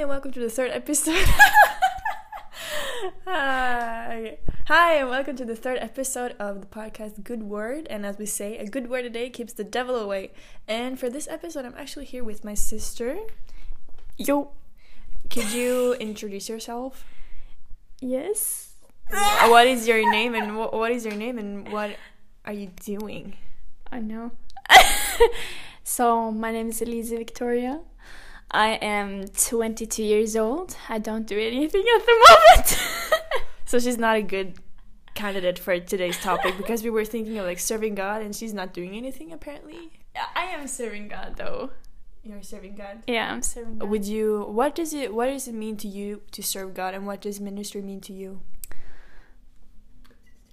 and welcome to the third episode. Hi. Hi, and welcome to the third episode of the podcast Good Word. And as we say, a good word a day keeps the devil away. And for this episode, I'm actually here with my sister. Yo. Could you introduce yourself? Yes. what is your name and what, what is your name and what are you doing? I know. so my name is Elise Victoria. I am 22 years old. I don't do anything at the moment. so she's not a good candidate for today's topic because we were thinking of like serving God and she's not doing anything apparently. I am serving God though. You're serving God. Yeah, I'm serving God. Would you what does it what does it mean to you to serve God and what does ministry mean to you?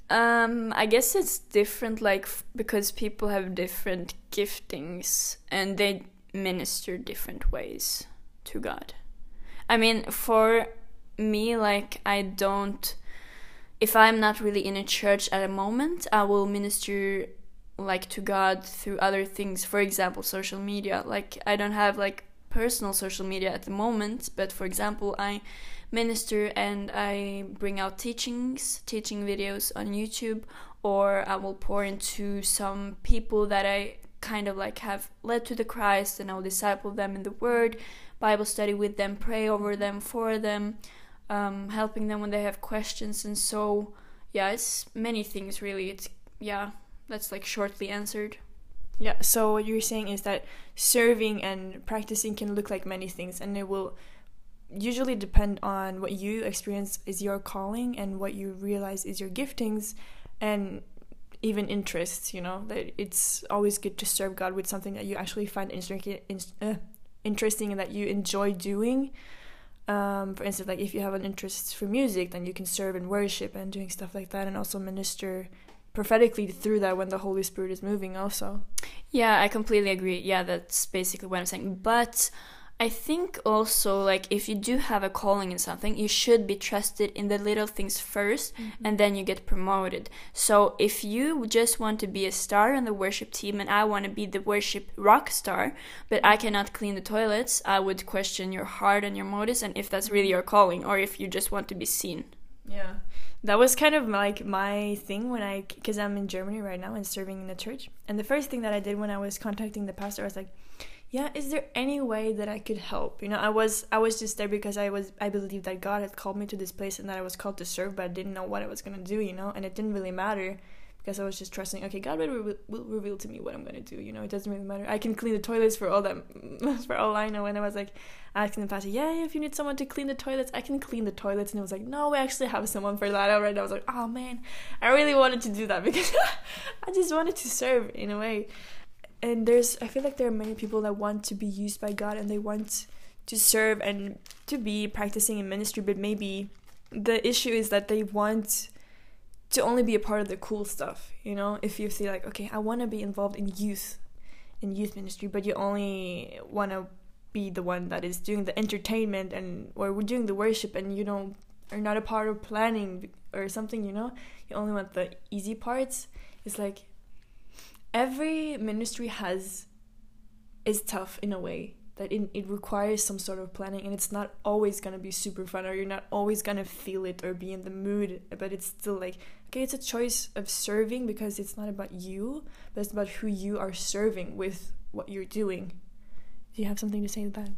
Um, I guess it's different, like f- because people have different giftings and they minister different ways to God. I mean, for me, like, I don't, if I'm not really in a church at a moment, I will minister like to God through other things. For example, social media. Like, I don't have like personal social media at the moment, but for example, I minister and I bring out teachings, teaching videos on YouTube, or I will pour into some people that I kind of like have led to the Christ and I'll disciple them in the Word, Bible study with them, pray over them, for them, um, helping them when they have questions. And so, yeah, it's many things really. It's, yeah, that's like shortly answered. Yeah, so what you're saying is that serving and practicing can look like many things and it will usually depend on what you experience is your calling and what you realize is your giftings and even interests you know that it's always good to serve god with something that you actually find interesting uh, interesting and that you enjoy doing. Um, for instance like if you have an interest for music then you can serve in worship and doing stuff like that and also minister prophetically through that when the holy spirit is moving also. Yeah i completely agree. Yeah that's basically what i'm saying. But I think also like if you do have a calling in something, you should be trusted in the little things 1st mm-hmm. and then you get promoted. So if you just want to be a star on the worship team and I want to be the worship rock star, but I cannot clean the toilets, I would question your heart and your motives and if that's really your calling or if you just want to be seen. Yeah. That was kind of like my thing when I cuz I'm in Germany right now and serving in the church. And the first thing that I did when I was contacting the pastor I was like yeah is there any way that i could help? You know i was i was just there because i was i believed that god had called me to this place and that i was called to serve but i didn't know what i was going to do you know and it didn't really matter because i was just trusting okay god will, re- will reveal to me what i'm going to do you know it doesn't really matter. I can clean the toilets for all that for all i know and i was like asking the pastor yeah if you need someone to clean the toilets i can clean the toilets and it was like no we actually have someone for that already. I was like oh man i really wanted to do that because i just wanted to serve in a way and there's i feel like there are many people that want to be used by god and they want to serve and to be practicing in ministry but maybe the issue is that they want to only be a part of the cool stuff you know? If you say like okay i want to be involved in youth in youth ministry but you only want to be the one that is doing the entertainment and or we're doing the worship and you know are not a part of planning or something you know? You only want the easy parts. It's like every ministry has is tough in a way that it, it requires some sort of planning and it's not always going to be super fun or you're not always going to feel it or be in the mood but it's still like okay it's a choice of serving because it's not about you but it's about who you are serving with what you're doing. Do you have something to say to that?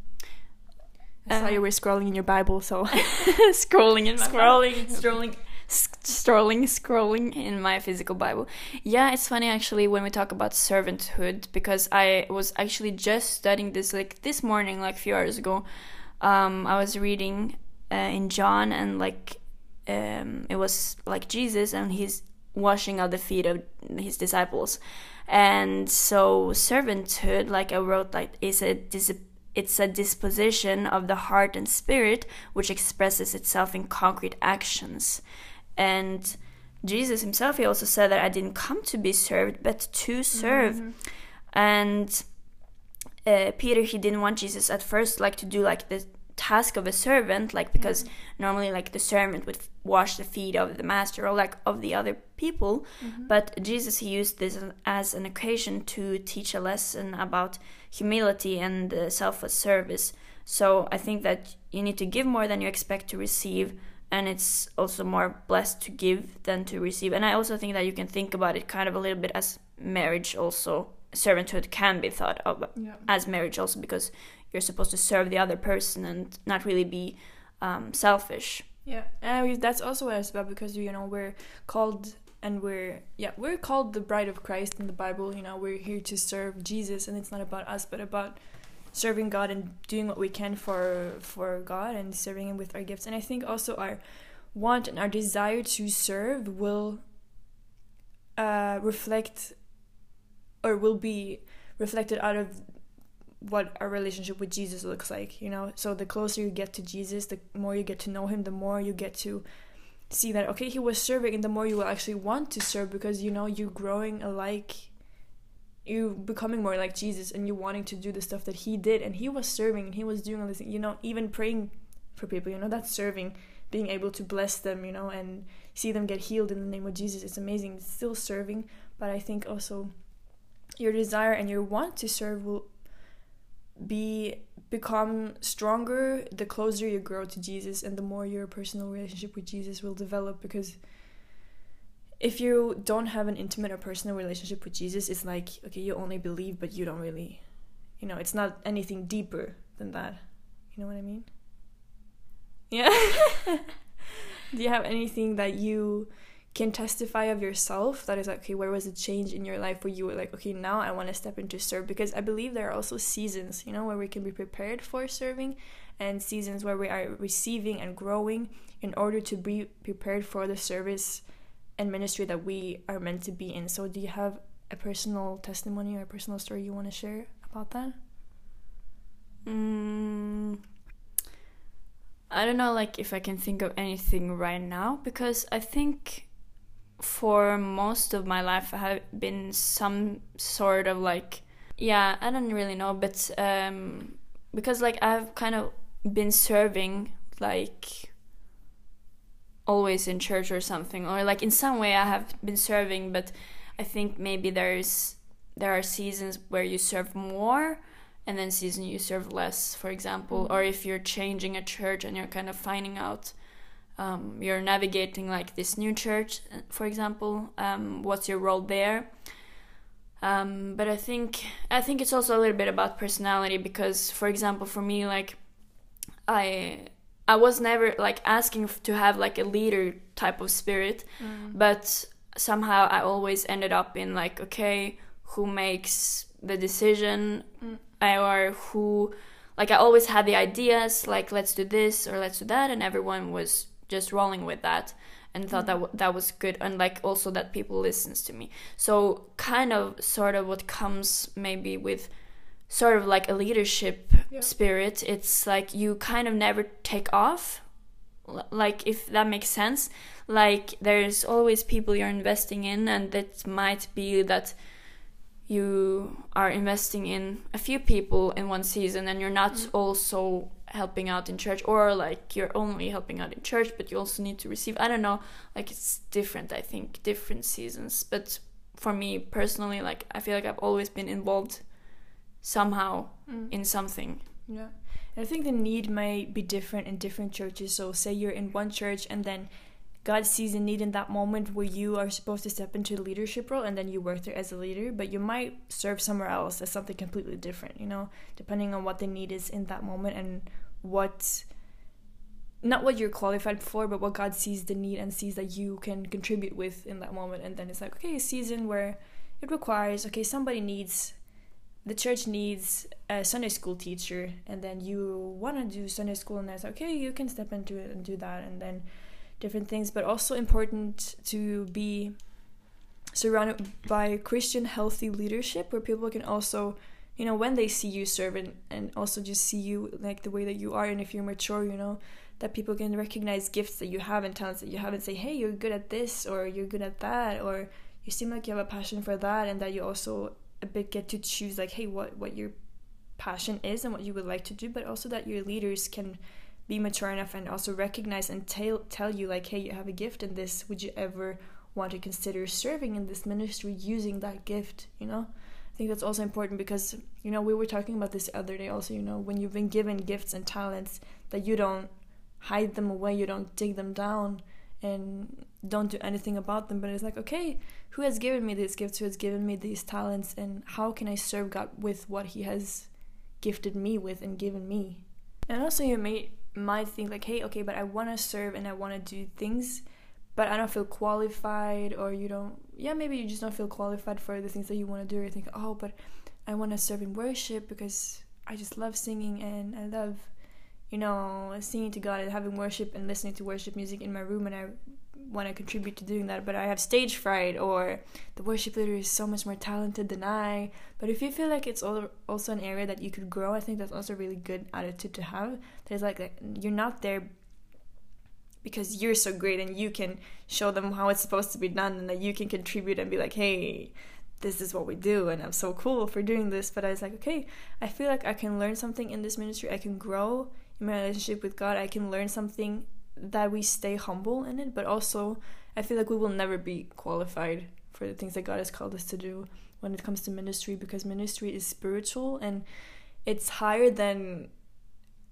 I uh, saw you were scrolling in your Bible, so scrolling in scrolling, scrolling strolling scrolling in my physical bible. Yeah it's funny actually when we talk about servanthood because i was actually just studying this like this morning like a few hours ago. Um, i was reading uh, in john and like um, it was like jesus and he's washing out the feet of his disciples. And so servanthood like i wrote like is a dis- it's a disposition of the heart and spirit which expresses itself in concrete actions and Jesus himself, he also said that I didn't come to be served, but to serve. Mm-hmm. And uh, Peter, he didn't want Jesus at first, like to do like the task of a servant, like because mm-hmm. normally like the servant would wash the feet of the master or like of the other people. Mm-hmm. But Jesus, he used this as an occasion to teach a lesson about humility and uh, selfless service So I think that you need to give more than you expect to receive, and it's also more blessed to give than to receive. And I also think that you can think about it kind of a little bit as marriage also servanthood can be thought of Yeah. as marriage also because you're supposed to serve the other person and not really be um, selfish. Yeah, and that's also what it's about because you know we're called and we're yeah we're called the bride of Christ in the Bible. You know we're here to serve Jesus, and it's not about us, but about serving God and doing what we can for for God and serving Him with our gifts. And I think also our want and our desire to serve will uh, reflect or will be reflected out of what our relationship with Jesus looks like, you know. So the closer you get to Jesus, the more you get to know him, the more you get to see that okay, he was serving and the more you will actually want to serve because you know you're growing alike you becoming more like Jesus and you wanting to do the stuff that he did and he was serving and he was doing all this you know, even praying for people, you know, that's serving, being able to bless them, you know, and see them get healed in the name of Jesus. It's amazing. It's still serving, but I think also your desire and your want to serve will be become stronger the closer you grow to Jesus and the more your personal relationship with Jesus will develop because if you don't have an intimate or personal relationship with Jesus it's like okay you only believe but you don't really you know it's not anything deeper than that. You know what I mean? Yeah. Do you have anything that you can testify of yourself that is like okay where was a change in your life where you were like okay now i want to step into serve? Because i believe there are also seasons you know where we can be prepared for serving and seasons where we are receiving and growing in order to be prepared for the service and ministry that we are meant to be in. So do you have a personal testimony or a personal story you want to share about that? Mm, I don't know, like if I can think of anything right now because I think for most of my life I have been some sort of like yeah I don't really know but um because like I've kind of been serving like always in church or something or like in some way I have been serving but I think maybe there's there are seasons where you serve more and then season you serve less for example or if you're changing a church and you're kind of finding out um, you're navigating like this new church for example um, what's your role there? Um, but i think i think it's also a little bit about personality because for example for me like i i was never like asking to have like a leader type of spirit but somehow i always ended up in like okay who makes the decision Mm. Or who like i always had the ideas like let's do this or let's do that and everyone was just rolling with that and thought that w- that was good and like also that people listens to me. So kind of sort of what comes maybe with sort of like a leadership Yeah. spirit it's like you kind of never take off like if that makes sense like there's always people you're investing in and that might be that you are investing in a few people in one season and you're not Mm. also helping out in church or like you're only helping out in church but you also need to receive i don't know like it's different i think different seasons but for me personally like i feel like i've always been involved somehow Mm. in something Yeah. And I think the need may be different in different churches. So, say you're in one church and then God sees a need in that moment where you are supposed to step into the leadership role and then you work there as a leader, but you might serve somewhere else as something completely different, you know, depending on what the need is in that moment and what not what you're qualified for, but what God sees the need and sees that you can contribute with in that moment. And then it's like, okay, a season where it requires, okay, somebody needs the church needs a Sunday school teacher, and then you want to do Sunday school, and that's okay, you can step into it and do that, and then different things. But also important to be surrounded by Christian healthy leadership, where people can also, you know, when they see you serve and, and also just see you like the way that you are, and if you're mature, you know, that people can recognize gifts that you have and talents that you have, and say, hey, you're good at this, or you're good at that, or you seem like you have a passion for that, and that you also a bit get to choose like hey what what your passion is and what you would like to do but also that your leaders can be mature enough and also recognize and tell tell you like hey you have a gift in this. Would you ever want to consider serving in this ministry using that gift you know? I think that's also important because you know we were talking about this the other day also you know when you've been given gifts and talents that you don't hide them away you don't dig them down and don't do anything about them but it's like okay who has given me these gifts? Who has given me these talents? And how can i serve god with what he has gifted me with and given me? And also you may might think like hey okay but i want to serve and i want to do things but I don't feel qualified, or you don't, yeah, maybe you just don't feel qualified for the things that you want to do. Or you think, oh, but I want to serve in worship because I just love singing and I love, you know, singing to God and having worship and listening to worship music in my room, and I want to contribute to doing that, but I have stage fright, or the worship leader is so much more talented than I. But if you feel like it's also an area that you could grow, I think that's also a really good attitude to have. There's like you're not there because you're so great and you can show them how it's supposed to be done and that you can contribute and be like, hey, this is what we do and I'm so cool for doing this. But I was like, okay, I feel like I can learn something in this ministry. I can grow in my relationship with God. I can learn something that we stay humble in it, but also I feel like we will never be qualified for the things that God has called us to do when it comes to ministry because ministry is spiritual and it's higher than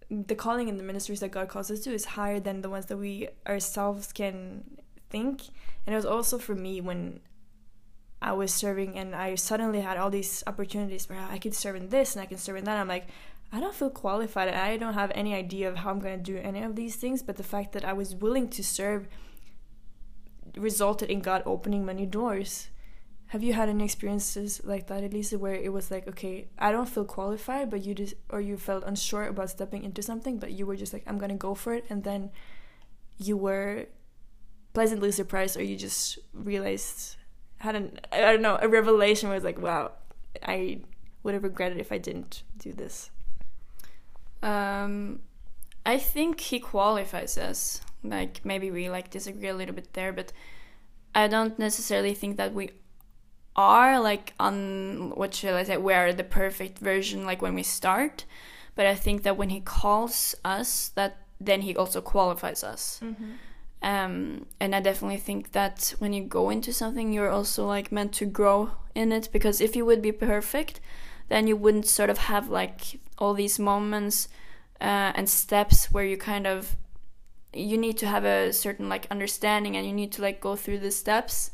the calling in the ministries that God calls us to is higher than the ones that we ourselves can think. And it was also for me when I was serving and I suddenly had all these opportunities where I could serve in this and I can serve in that. I'm like, I don't feel qualified. I don't have any idea of how I'm going to do any of these things. But the fact that I was willing to serve resulted in God opening many doors. Have you had any experiences like that, Elisa, where it was like, okay, I don't feel qualified, but you just, or you felt unsure about stepping into something, but you were just like, I'm gonna go for it, and then you were pleasantly surprised, or you just realized, had an, I don't know, a revelation where it's like, wow, I would have regretted if I didn't do this. Um, I think he qualifies us. Like maybe we like disagree a little bit there, but I don't necessarily think that we are like on what should I say we're the perfect version like when we start but I think that when he calls us that then he also qualifies us mm-hmm. um, and I definitely think that when you go into something you're also like meant to grow in it because if you would be perfect then you wouldn't sort of have like all these moments uh, and steps where you kind of you need to have a certain like understanding and you need to like go through the steps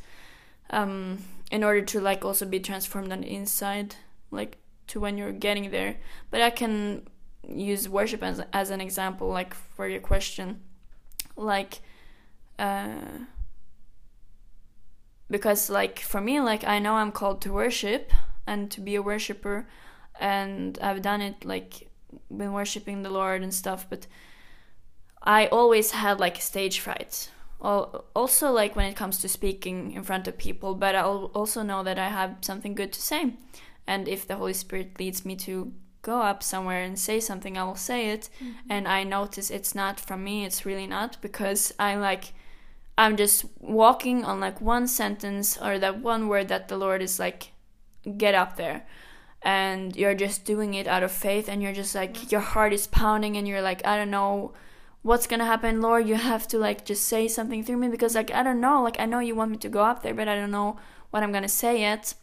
um, in order to like also be transformed on the inside like to when you're getting there. But i can use worship as, as an example like for your question. Like uh because like for me like i know i'm called to worship and to be a worshiper and i've done it like been worshiping the lord and stuff but i always had like stage fright also like when it comes to speaking in front of people but i also know that i have something good to say. And if the holy spirit leads me to go up somewhere and say something i will say it. Mm-hmm. and i notice it's not from me it's really not because i like i'm just walking on like one sentence or that one word that the lord is like get up there and you're just doing it out of faith and you're just like your heart is pounding and you're like i don't know what's gonna happen lord you have to like just say something through me because like i don't know like i know you want me to go up there but i don't know what i'm gonna say yet.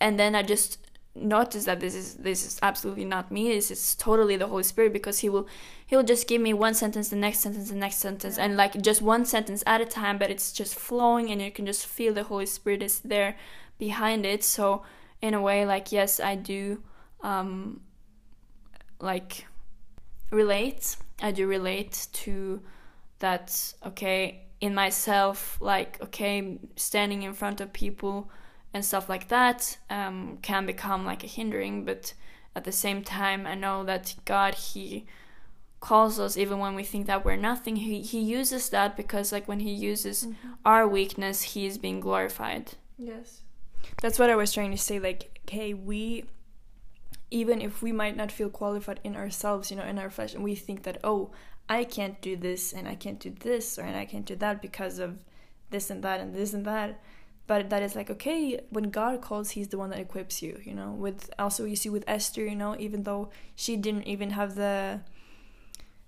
And then i just notice that this is this is absolutely not me this is totally the holy spirit because he will he'll just give me one sentence the next sentence the next sentence and like just one sentence at a time but it's just flowing and you can just feel the holy spirit is there behind it. So in a way like yes i do um like relate. I do relate to that okay in myself like okay standing in front of people and stuff like that um, can become like a hindering but at the same time I know that God he calls us even when we think that we're nothing he, he uses that because like when he uses mm-hmm. our weakness he is being glorified. Yes that's what I was trying to say like okay we even if we might not feel qualified in ourselves, you know, in our flesh, and we think that, oh, I can't do this and I can't do this or and I can't do that because of this and that and this and that. But that is like, okay, when God calls, He's the one that equips you, you know. With also, you see with Esther, you know, even though she didn't even have the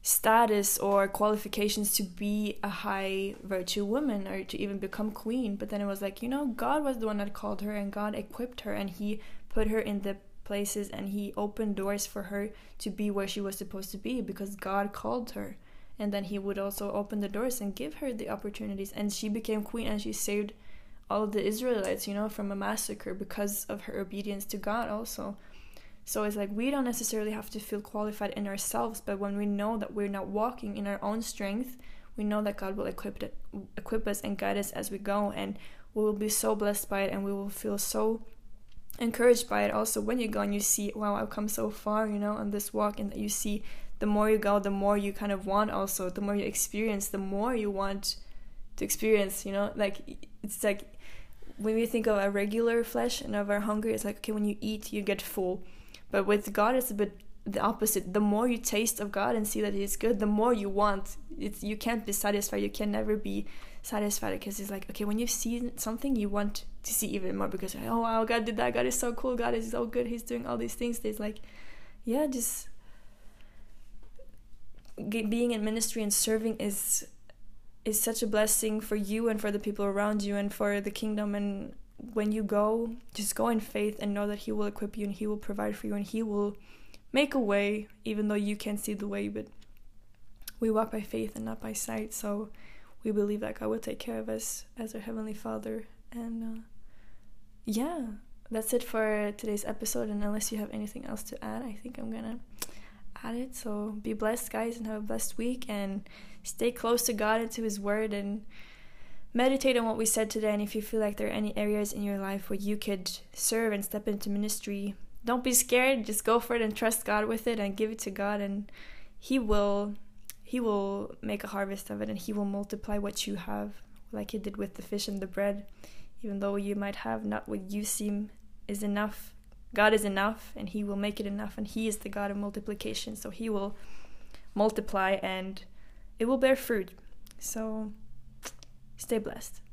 status or qualifications to be a high virtue woman or to even become queen but then it was like you know god was the one that called her and god equipped her and he put her in the places and he opened doors for her to be where she was supposed to be because god called her. And then he would also open the doors and give her the opportunities. And she became queen and she saved all the israelites you know from a massacre because of her obedience to god also so it's like we don't necessarily have to feel qualified in ourselves, but when we know that we're not walking in our own strength, we know that God will equip it, equip us and guide us as we go, and we will be so blessed by it, and we will feel so encouraged by it. Also, when you go and you see, wow, I've come so far, you know, on this walk, and that you see, the more you go, the more you kind of want. Also, the more you experience, the more you want to experience. You know, like it's like when we think of our regular flesh and of our hunger, it's like okay, when you eat, you get full but with God, it's a bit the opposite. The more you taste of God and see that He's good, the more you want. It's you can't be satisfied. You can never be satisfied because it's like okay, when you've seen something, you want to see even more because oh wow, God did that. God is so cool. God is so good. He's doing all these things. It's like, yeah, just being in ministry and serving is is such a blessing for you and for the people around you and for the kingdom and when you go, just go in faith and know that He will equip you and He will provide for you and He will make a way, even though you can't see the way. But we walk by faith and not by sight. So we believe that God will take care of us as our Heavenly Father. And uh, yeah, that's it for today's episode. And unless you have anything else to add, I think I'm gonna add it. So be blessed, guys, and have a blessed week. And stay close to God and to His Word and meditate on what we said today and if you feel like there are any areas in your life where you could serve and step into ministry don't be scared. Just go for it and trust god with it and give it to god and he will he will make a harvest of it and he will multiply what you have like he did with the fish and the bread. Even though you might have not what you seem is enough god is enough and he will make it enough and he is the god of multiplication. So he will multiply and it will bear fruit. So Stay blessed.